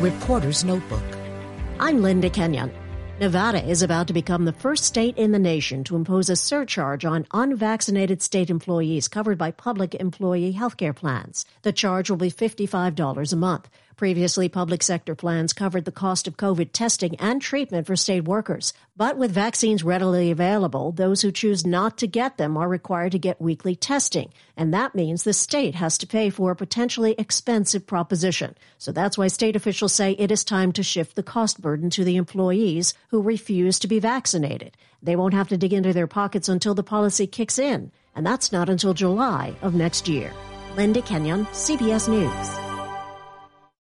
Reporter's Notebook. I'm Linda Kenyon. Nevada is about to become the first state in the nation to impose a surcharge on unvaccinated state employees covered by public employee health care plans. The charge will be $55 a month. Previously, public sector plans covered the cost of COVID testing and treatment for state workers. But with vaccines readily available, those who choose not to get them are required to get weekly testing. And that means the state has to pay for a potentially expensive proposition. So that's why state officials say it is time to shift the cost burden to the employees who refuse to be vaccinated. They won't have to dig into their pockets until the policy kicks in. And that's not until July of next year. Linda Kenyon, CBS News.